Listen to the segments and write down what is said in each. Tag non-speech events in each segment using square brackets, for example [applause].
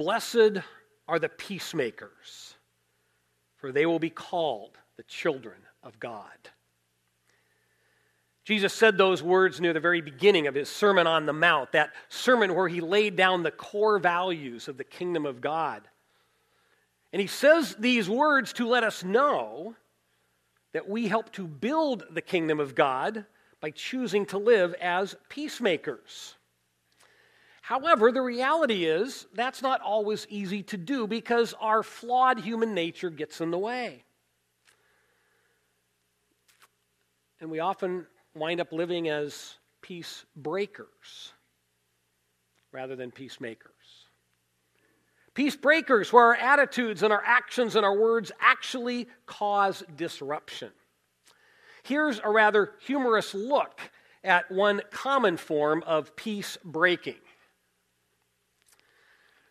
Blessed are the peacemakers, for they will be called the children of God. Jesus said those words near the very beginning of his Sermon on the Mount, that sermon where he laid down the core values of the kingdom of God. And he says these words to let us know that we help to build the kingdom of God by choosing to live as peacemakers. However, the reality is that's not always easy to do because our flawed human nature gets in the way. And we often wind up living as peace breakers rather than peacemakers. Peace breakers, where our attitudes and our actions and our words actually cause disruption. Here's a rather humorous look at one common form of peace breaking.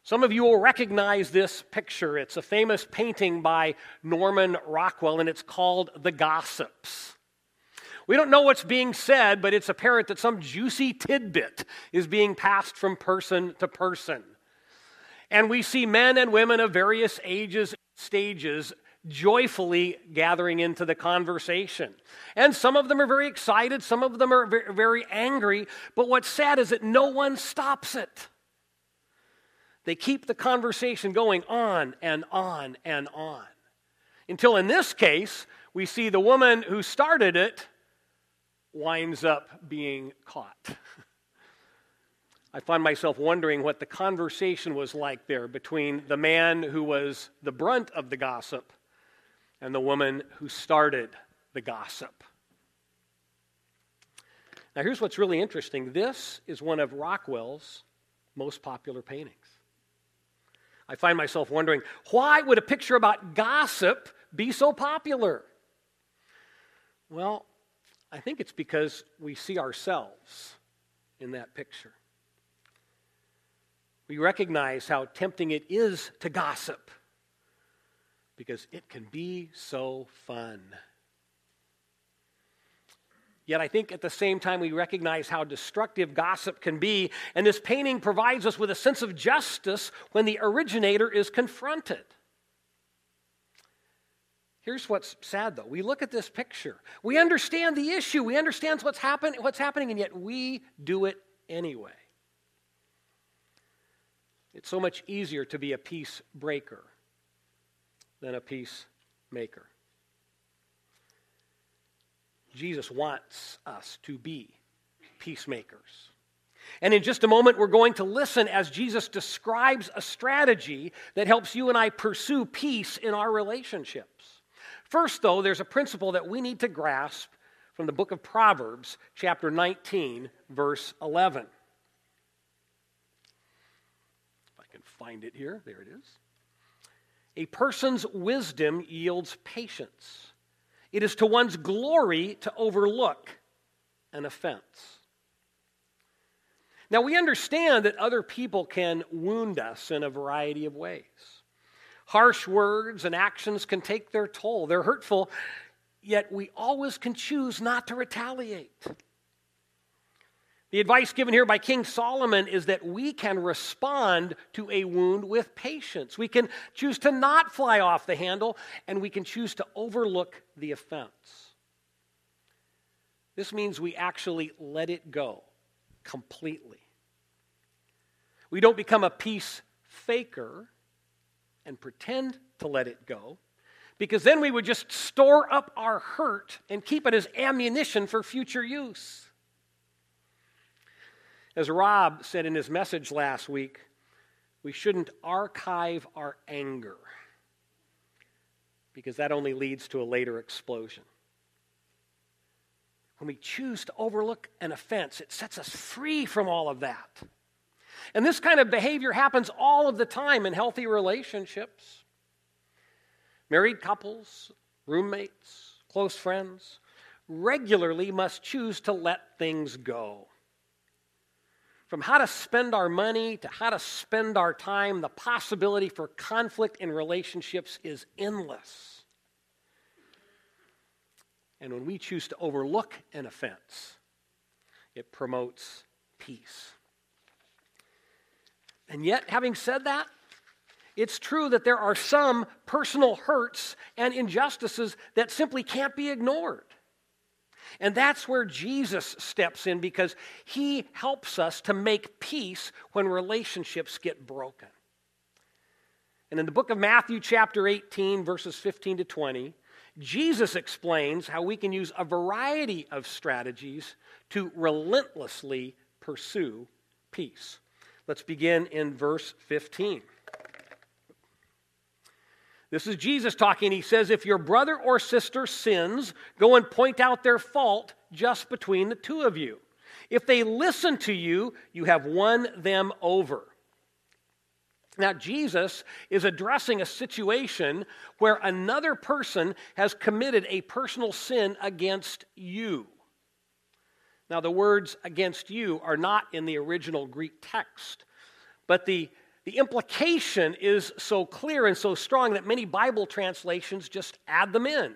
Some of you will recognize this picture. It's a famous painting by Norman Rockwell, and it's called The Gossips. We don't know what's being said, but it's apparent that some juicy tidbit is being passed from person to person. And we see men and women of various ages, stages, joyfully gathering into the conversation. And some of them are very excited, some of them are very angry, but what's sad is that no one stops it. They keep the conversation going on and on and on. Until in this case, we see the woman who started it winds up being caught. [laughs] I find myself wondering what the conversation was like there between the man who was the brunt of the gossip and the woman who started the gossip. Now, here's what's really interesting this is one of Rockwell's most popular paintings. I find myself wondering why would a picture about gossip be so popular? Well, I think it's because we see ourselves in that picture. We recognize how tempting it is to gossip because it can be so fun. Yet I think at the same time we recognize how destructive gossip can be, and this painting provides us with a sense of justice when the originator is confronted. Here's what's sad though. We look at this picture. We understand the issue. We understand what's, happen- what's happening, and yet we do it anyway. It's so much easier to be a peace breaker than a peacemaker. Jesus wants us to be peacemakers. And in just a moment, we're going to listen as Jesus describes a strategy that helps you and I pursue peace in our relationships. First, though, there's a principle that we need to grasp from the book of Proverbs, chapter 19, verse 11. If I can find it here, there it is. A person's wisdom yields patience. It is to one's glory to overlook an offense. Now, we understand that other people can wound us in a variety of ways. Harsh words and actions can take their toll. They're hurtful, yet we always can choose not to retaliate. The advice given here by King Solomon is that we can respond to a wound with patience. We can choose to not fly off the handle, and we can choose to overlook the offense. This means we actually let it go completely. We don't become a peace faker and pretend to let it go, because then we would just store up our hurt and keep it as ammunition for future use. As Rob said in his message last week, we shouldn't archive our anger because that only leads to a later explosion. When we choose to overlook an offense, it sets us free from all of that. And this kind of behavior happens all of the time in healthy relationships. Married couples, roommates, close friends regularly must choose to let things go. From how to spend our money to how to spend our time, the possibility for conflict in relationships is endless. And when we choose to overlook an offense, it promotes peace. And yet, having said that, it's true that there are some personal hurts and injustices that simply can't be ignored. And that's where Jesus steps in because he helps us to make peace when relationships get broken. And in the book of Matthew, chapter 18, verses 15 to 20, Jesus explains how we can use a variety of strategies to relentlessly pursue peace. Let's begin in verse 15. This is Jesus talking. He says, If your brother or sister sins, go and point out their fault just between the two of you. If they listen to you, you have won them over. Now, Jesus is addressing a situation where another person has committed a personal sin against you. Now, the words against you are not in the original Greek text, but the, the implication is so clear and so strong that many Bible translations just add them in.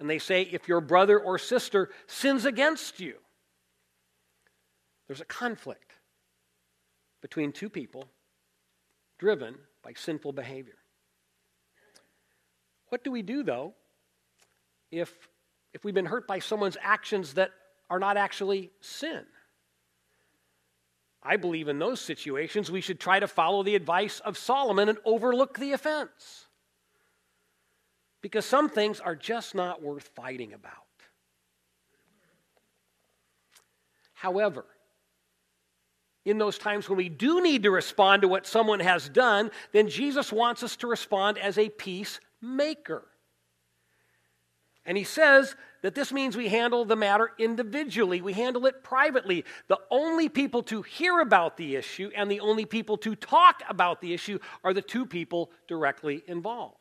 And they say, if your brother or sister sins against you, there's a conflict between two people driven by sinful behavior. What do we do, though, if, if we've been hurt by someone's actions that are not actually sin? I believe in those situations we should try to follow the advice of Solomon and overlook the offense. Because some things are just not worth fighting about. However, in those times when we do need to respond to what someone has done, then Jesus wants us to respond as a peacemaker. And he says that this means we handle the matter individually, we handle it privately. The only people to hear about the issue and the only people to talk about the issue are the two people directly involved.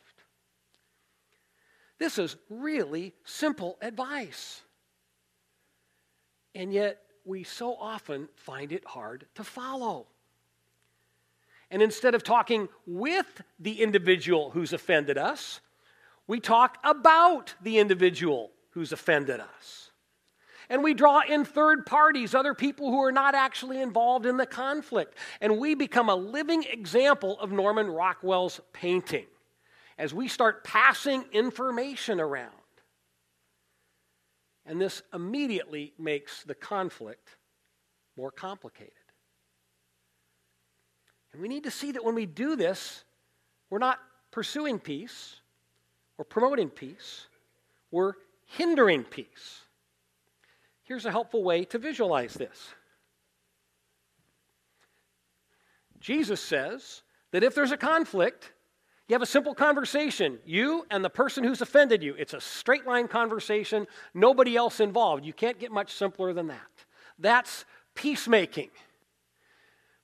This is really simple advice. And yet, we so often find it hard to follow. And instead of talking with the individual who's offended us, we talk about the individual who's offended us. And we draw in third parties, other people who are not actually involved in the conflict. And we become a living example of Norman Rockwell's painting as we start passing information around. And this immediately makes the conflict more complicated. And we need to see that when we do this, we're not pursuing peace or promoting peace, we're hindering peace. Here's a helpful way to visualize this Jesus says that if there's a conflict, you have a simple conversation, you and the person who's offended you. It's a straight line conversation, nobody else involved. You can't get much simpler than that. That's peacemaking.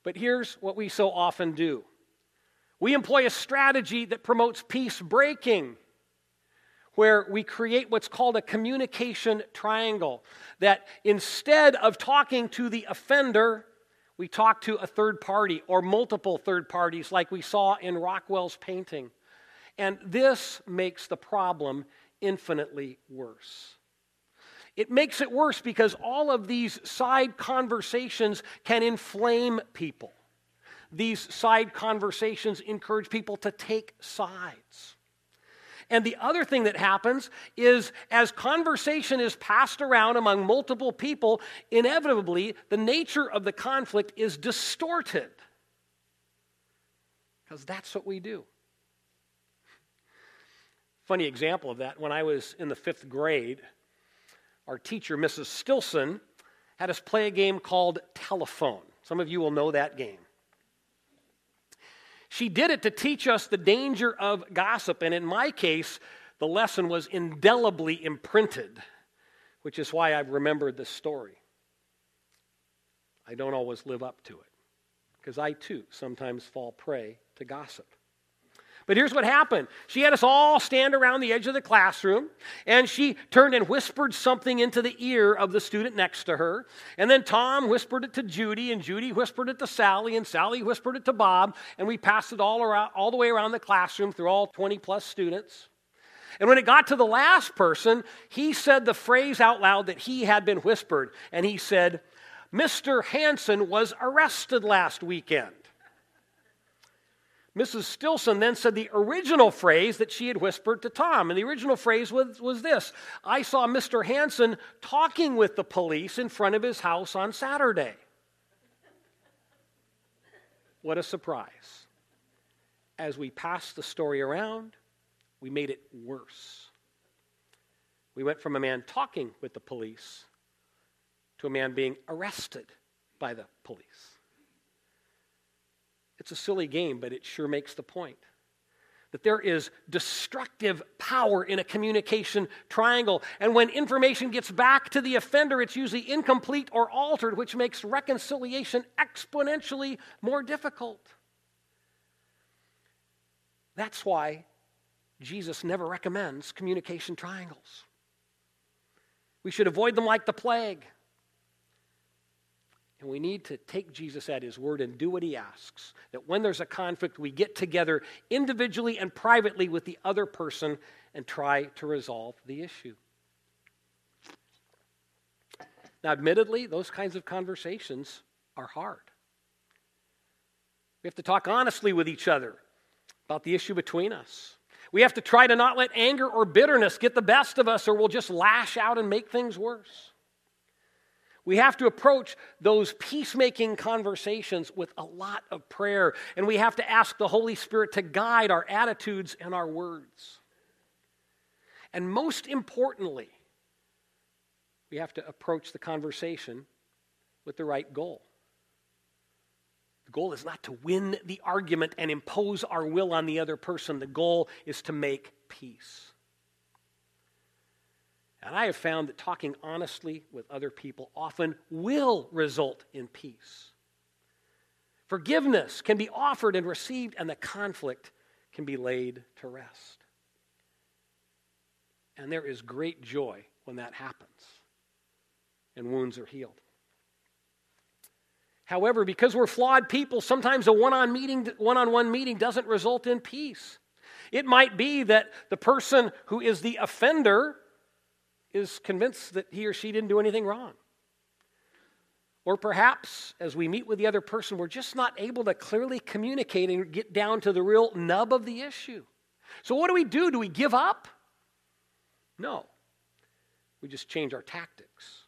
But here's what we so often do we employ a strategy that promotes peace breaking, where we create what's called a communication triangle. That instead of talking to the offender, we talk to a third party or multiple third parties, like we saw in Rockwell's painting. And this makes the problem infinitely worse. It makes it worse because all of these side conversations can inflame people. These side conversations encourage people to take sides. And the other thing that happens is as conversation is passed around among multiple people, inevitably the nature of the conflict is distorted. Because that's what we do. Funny example of that when I was in the fifth grade, our teacher, Mrs. Stilson, had us play a game called Telephone. Some of you will know that game. She did it to teach us the danger of gossip, and in my case, the lesson was indelibly imprinted, which is why I've remembered this story. I don't always live up to it, because I too sometimes fall prey to gossip. But here's what happened. She had us all stand around the edge of the classroom, and she turned and whispered something into the ear of the student next to her. And then Tom whispered it to Judy, and Judy whispered it to Sally, and Sally whispered it to Bob, and we passed it all around all the way around the classroom through all 20 plus students. And when it got to the last person, he said the phrase out loud that he had been whispered, and he said, Mr. Hanson was arrested last weekend. Mrs. Stilson then said the original phrase that she had whispered to Tom. And the original phrase was, was this I saw Mr. Hanson talking with the police in front of his house on Saturday. What a surprise. As we passed the story around, we made it worse. We went from a man talking with the police to a man being arrested by the police. It's a silly game, but it sure makes the point that there is destructive power in a communication triangle. And when information gets back to the offender, it's usually incomplete or altered, which makes reconciliation exponentially more difficult. That's why Jesus never recommends communication triangles. We should avoid them like the plague. And we need to take Jesus at his word and do what he asks. That when there's a conflict, we get together individually and privately with the other person and try to resolve the issue. Now, admittedly, those kinds of conversations are hard. We have to talk honestly with each other about the issue between us. We have to try to not let anger or bitterness get the best of us, or we'll just lash out and make things worse. We have to approach those peacemaking conversations with a lot of prayer, and we have to ask the Holy Spirit to guide our attitudes and our words. And most importantly, we have to approach the conversation with the right goal. The goal is not to win the argument and impose our will on the other person, the goal is to make peace. And I have found that talking honestly with other people often will result in peace. Forgiveness can be offered and received, and the conflict can be laid to rest. And there is great joy when that happens and wounds are healed. However, because we're flawed people, sometimes a one on meeting, one-on-one meeting doesn't result in peace. It might be that the person who is the offender is convinced that he or she didn't do anything wrong. Or perhaps, as we meet with the other person, we're just not able to clearly communicate and get down to the real nub of the issue. So, what do we do? Do we give up? No. We just change our tactics.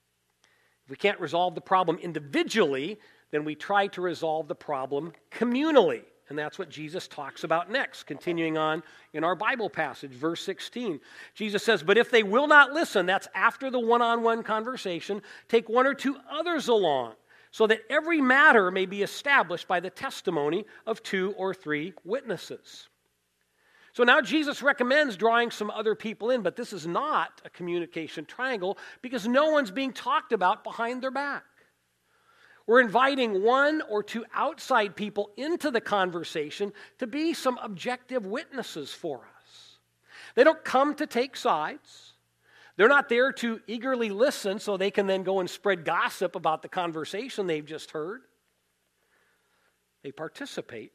If we can't resolve the problem individually, then we try to resolve the problem communally. And that's what Jesus talks about next, continuing on in our Bible passage, verse 16. Jesus says, But if they will not listen, that's after the one on one conversation, take one or two others along, so that every matter may be established by the testimony of two or three witnesses. So now Jesus recommends drawing some other people in, but this is not a communication triangle because no one's being talked about behind their back. We're inviting one or two outside people into the conversation to be some objective witnesses for us. They don't come to take sides. They're not there to eagerly listen so they can then go and spread gossip about the conversation they've just heard. They participate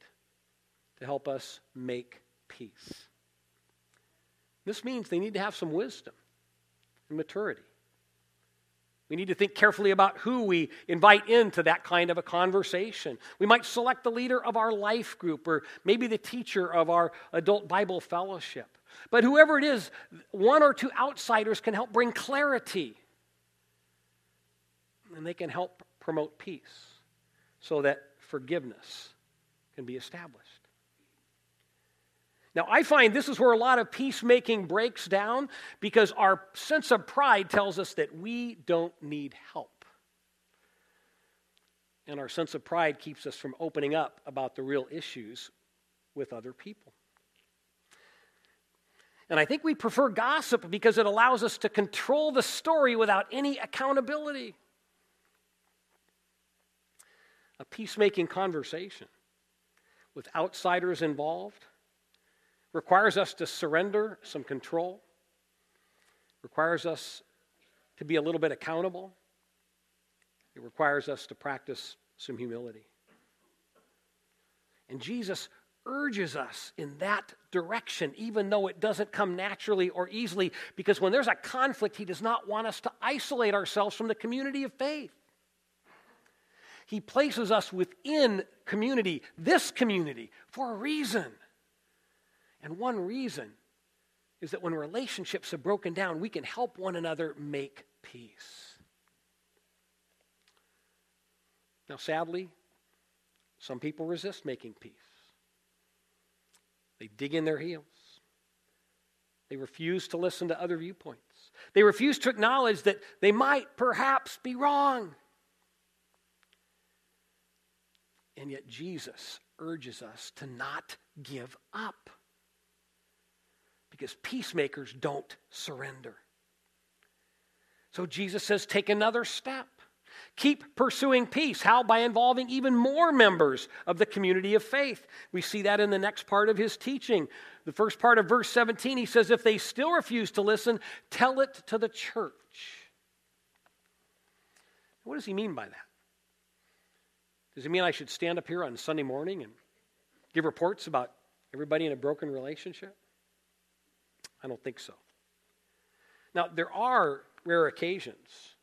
to help us make peace. This means they need to have some wisdom and maturity. We need to think carefully about who we invite into that kind of a conversation. We might select the leader of our life group or maybe the teacher of our adult Bible fellowship. But whoever it is, one or two outsiders can help bring clarity. And they can help promote peace so that forgiveness can be established. Now, I find this is where a lot of peacemaking breaks down because our sense of pride tells us that we don't need help. And our sense of pride keeps us from opening up about the real issues with other people. And I think we prefer gossip because it allows us to control the story without any accountability. A peacemaking conversation with outsiders involved requires us to surrender some control, requires us to be a little bit accountable, it requires us to practice some humility. And Jesus urges us in that direction, even though it doesn't come naturally or easily, because when there's a conflict, He does not want us to isolate ourselves from the community of faith. He places us within community, this community, for a reason. And one reason is that when relationships are broken down, we can help one another make peace. Now, sadly, some people resist making peace. They dig in their heels. They refuse to listen to other viewpoints. They refuse to acknowledge that they might perhaps be wrong. And yet, Jesus urges us to not give up because peacemakers don't surrender. So, Jesus says, take another step. Keep pursuing peace. How? By involving even more members of the community of faith. We see that in the next part of his teaching. The first part of verse 17, he says, If they still refuse to listen, tell it to the church. What does he mean by that? Does he mean I should stand up here on Sunday morning and give reports about everybody in a broken relationship? I don't think so. Now, there are rare occasions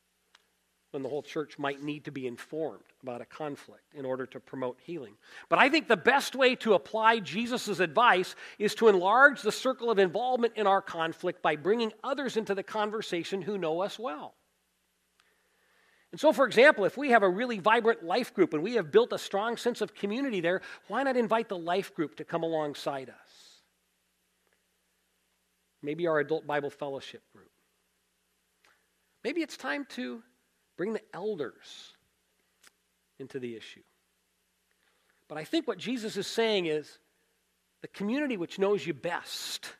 when the whole church might need to be informed about a conflict in order to promote healing. But I think the best way to apply Jesus' advice is to enlarge the circle of involvement in our conflict by bringing others into the conversation who know us well. And so, for example, if we have a really vibrant life group and we have built a strong sense of community there, why not invite the life group to come alongside us? Maybe our adult Bible fellowship group. Maybe it's time to Bring the elders into the issue. But I think what Jesus is saying is the community which knows you best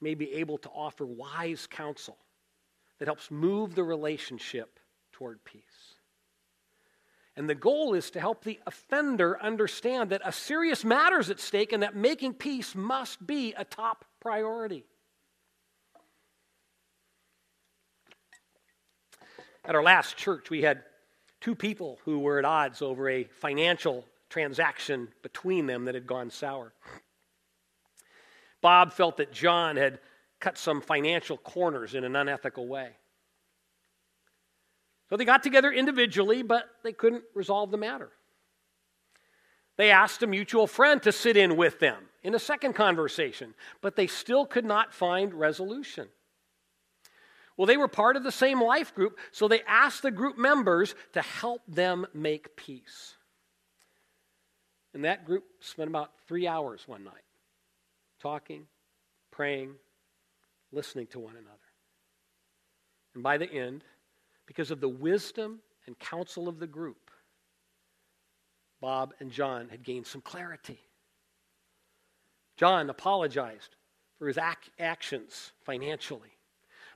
may be able to offer wise counsel that helps move the relationship toward peace. And the goal is to help the offender understand that a serious matter is at stake and that making peace must be a top priority. At our last church, we had two people who were at odds over a financial transaction between them that had gone sour. Bob felt that John had cut some financial corners in an unethical way. So they got together individually, but they couldn't resolve the matter. They asked a mutual friend to sit in with them in a second conversation, but they still could not find resolution. Well, they were part of the same life group, so they asked the group members to help them make peace. And that group spent about three hours one night talking, praying, listening to one another. And by the end, because of the wisdom and counsel of the group, Bob and John had gained some clarity. John apologized for his ac- actions financially.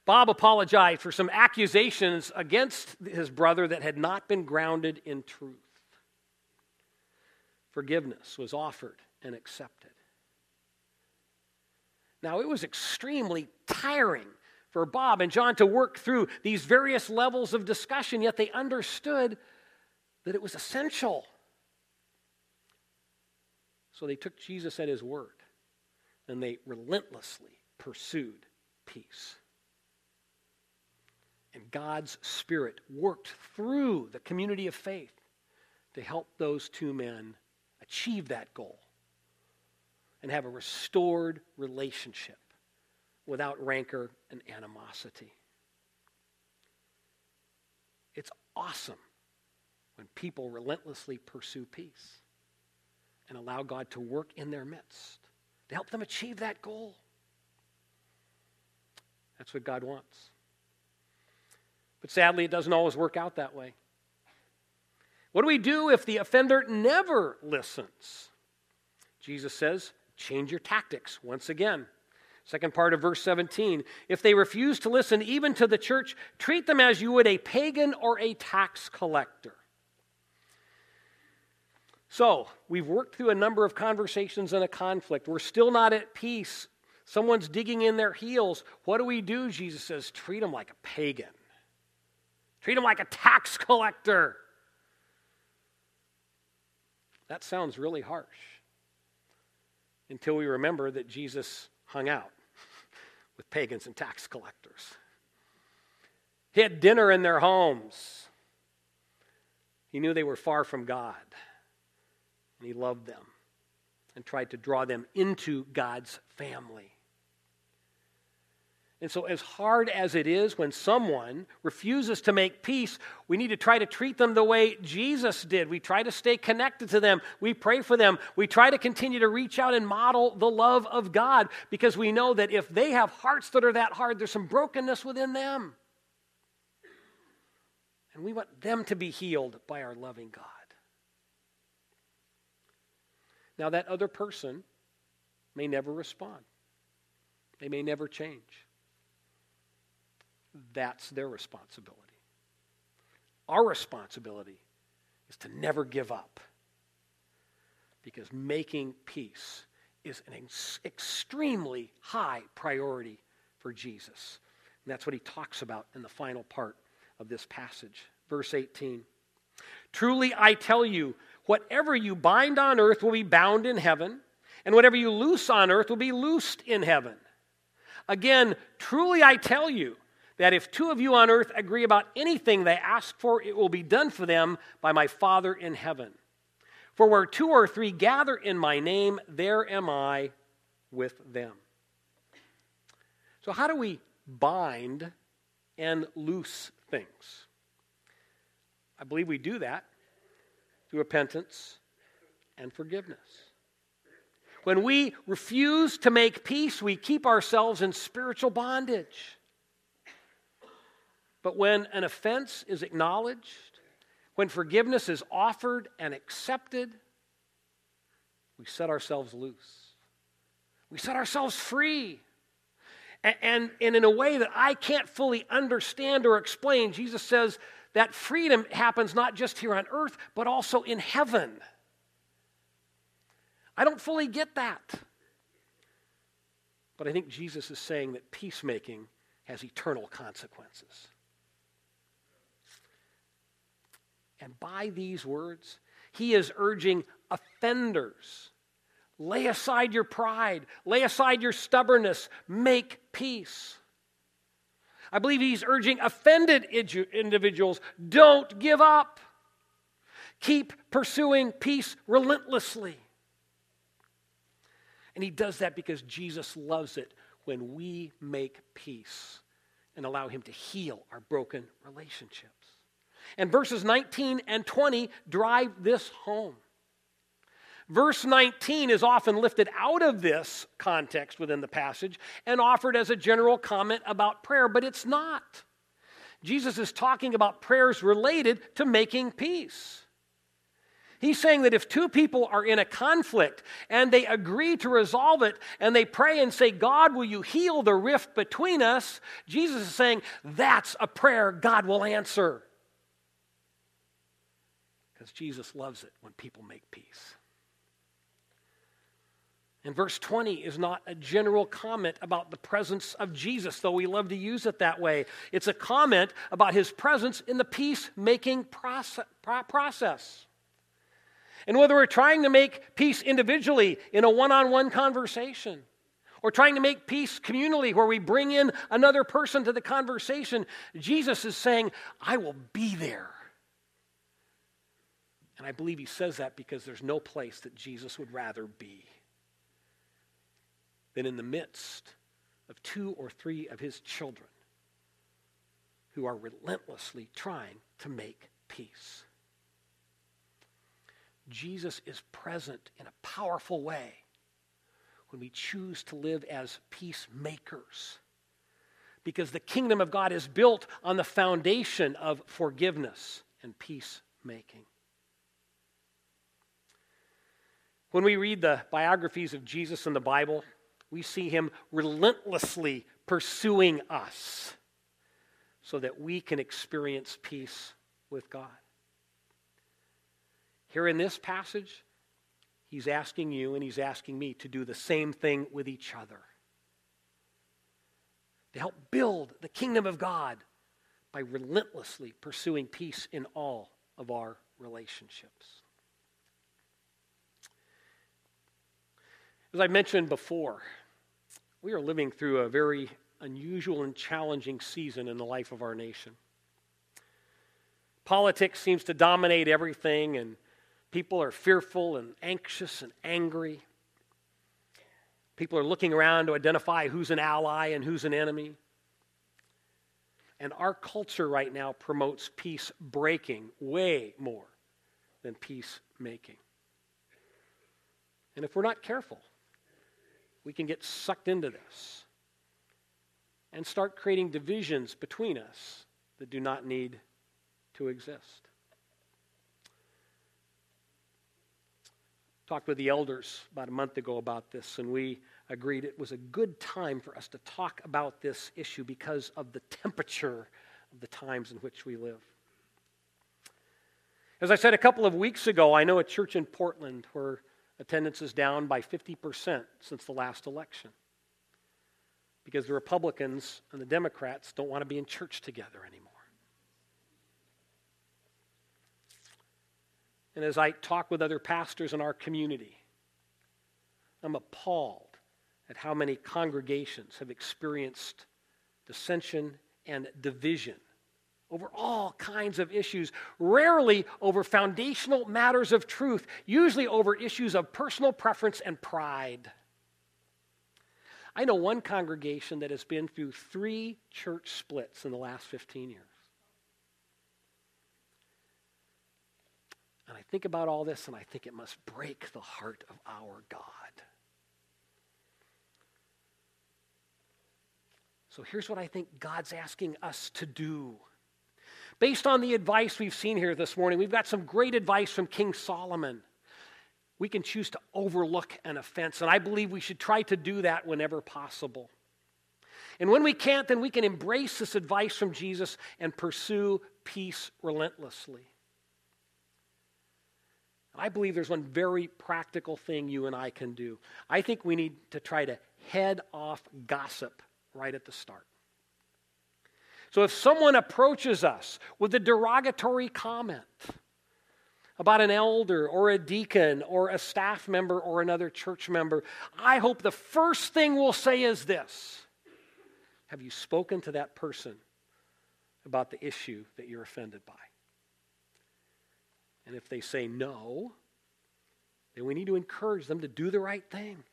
Bob apologized for some accusations against his brother that had not been grounded in truth. Forgiveness was offered and accepted. Now, it was extremely tiring for Bob and John to work through these various levels of discussion, yet they understood that it was essential. So they took Jesus at his word and they relentlessly pursued peace. And God's Spirit worked through the community of faith to help those two men achieve that goal and have a restored relationship without rancor and animosity. It's awesome when people relentlessly pursue peace and allow God to work in their midst to help them achieve that goal. That's what God wants. But sadly, it doesn't always work out that way. What do we do if the offender never listens? Jesus says, change your tactics once again. Second part of verse 17. If they refuse to listen even to the church, treat them as you would a pagan or a tax collector. So, we've worked through a number of conversations and a conflict. We're still not at peace. Someone's digging in their heels. What do we do? Jesus says, treat them like a pagan. Treat them like a tax collector. That sounds really harsh until we remember that Jesus hung out [laughs] with pagans and tax collectors. He had dinner in their homes. He knew they were far from God, and he loved them and tried to draw them into God's family. And so, as hard as it is when someone refuses to make peace, we need to try to treat them the way Jesus did. We try to stay connected to them. We pray for them. We try to continue to reach out and model the love of God because we know that if they have hearts that are that hard, there's some brokenness within them. And we want them to be healed by our loving God. Now, that other person may never respond, they may never change that's their responsibility. Our responsibility is to never give up because making peace is an ex- extremely high priority for Jesus. And that's what he talks about in the final part of this passage. Verse 18 Truly I tell you, whatever you bind on earth will be bound in heaven, and whatever you loose on earth will be loosed in heaven. Again, truly I tell you, that if two of you on earth agree about anything they ask for, it will be done for them by my Father in heaven. For where two or three gather in my name, there am I with them. So, how do we bind and loose things? I believe we do that through repentance and forgiveness. When we refuse to make peace, we keep ourselves in spiritual bondage. But when an offense is acknowledged, when forgiveness is offered and accepted, we set ourselves loose. We set ourselves free. And, and, and, in a way that I can't fully understand or explain, Jesus says that freedom happens not just here on earth, but also in heaven. I don't fully get that. But I think Jesus is saying that peacemaking has eternal consequences. And by these words, he is urging offenders lay aside your pride, lay aside your stubbornness, make peace. I believe he's urging offended individuals don't give up. Keep pursuing peace relentlessly. And he does that because Jesus loves it when we make peace and allow him to heal our broken relationships. And verses 19 and 20 drive this home. Verse 19 is often lifted out of this context within the passage and offered as a general comment about prayer, but it's not. Jesus is talking about prayers related to making peace. He's saying that if two people are in a conflict and they agree to resolve it and they pray and say, God, will you heal the rift between us? Jesus is saying that's a prayer God will answer because Jesus loves it when people make peace. And verse 20 is not a general comment about the presence of Jesus, though we love to use it that way. It's a comment about his presence in the peacemaking process. And whether we're trying to make peace individually in a one on one conversation, or trying to make peace communally where we bring in another person to the conversation, Jesus is saying, I will be there. And I believe he says that because there's no place that Jesus would rather be than in the midst of two or three of his children who are relentlessly trying to make peace. Jesus is present in a powerful way when we choose to live as peacemakers. Because the kingdom of God is built on the foundation of forgiveness and peacemaking. When we read the biographies of Jesus in the Bible, we see him relentlessly pursuing us so that we can experience peace with God. Here in this passage, he's asking you and he's asking me to do the same thing with each other. To help build the kingdom of God by relentlessly pursuing peace in all of our relationships. As I mentioned before, we are living through a very unusual and challenging season in the life of our nation. Politics seems to dominate everything, and people are fearful and anxious and angry. People are looking around to identify who's an ally and who's an enemy. And our culture right now promotes peace breaking way more than peace making. And if we're not careful, we can get sucked into this and start creating divisions between us that do not need to exist. Talked with the elders about a month ago about this, and we agreed it was a good time for us to talk about this issue because of the temperature of the times in which we live. As I said a couple of weeks ago, I know a church in Portland where attendance is down by 50% since the last election because the Republicans and the Democrats don't want to be in church together anymore. And as I talk with other pastors in our community, I'm appalled at how many congregations have experienced dissension and division over all kinds of issues, rarely over foundational matters of truth, usually over issues of personal preference and pride. I know one congregation that has been through three church splits in the last 15 years. And I think about all this and I think it must break the heart of our God. So here's what I think God's asking us to do. Based on the advice we've seen here this morning, we've got some great advice from King Solomon. We can choose to overlook an offense, and I believe we should try to do that whenever possible. And when we can't, then we can embrace this advice from Jesus and pursue peace relentlessly. I believe there's one very practical thing you and I can do. I think we need to try to head off gossip right at the start. So if someone approaches us with a derogatory comment about an elder or a deacon or a staff member or another church member, I hope the first thing we'll say is this Have you spoken to that person about the issue that you're offended by? And if they say no, then we need to encourage them to do the right thing.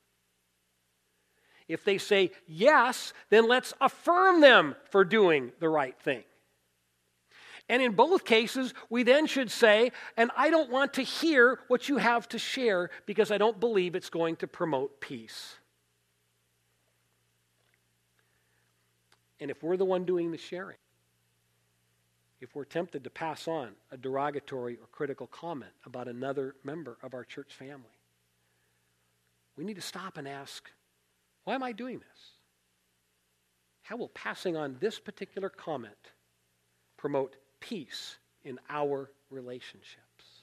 If they say yes, then let's affirm them for doing the right thing. And in both cases, we then should say, and I don't want to hear what you have to share because I don't believe it's going to promote peace. And if we're the one doing the sharing, if we're tempted to pass on a derogatory or critical comment about another member of our church family, we need to stop and ask why am I doing this? How will passing on this particular comment promote peace in our relationships?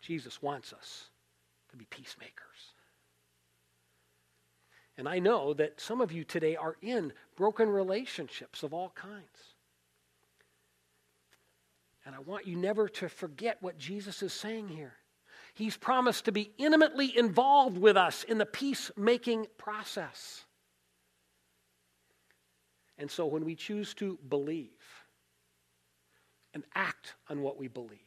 Jesus wants us to be peacemakers. And I know that some of you today are in broken relationships of all kinds. And I want you never to forget what Jesus is saying here. He's promised to be intimately involved with us in the peacemaking process. And so when we choose to believe and act on what we believe,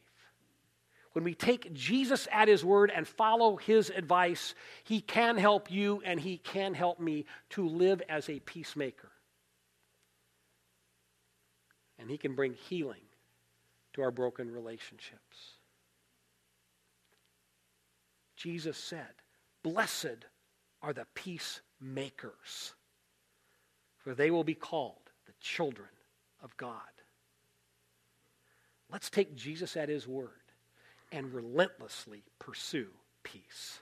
when we take Jesus at his word and follow his advice, he can help you and he can help me to live as a peacemaker. And he can bring healing to our broken relationships. Jesus said, Blessed are the peacemakers, for they will be called the children of God. Let's take Jesus at his word and relentlessly pursue peace.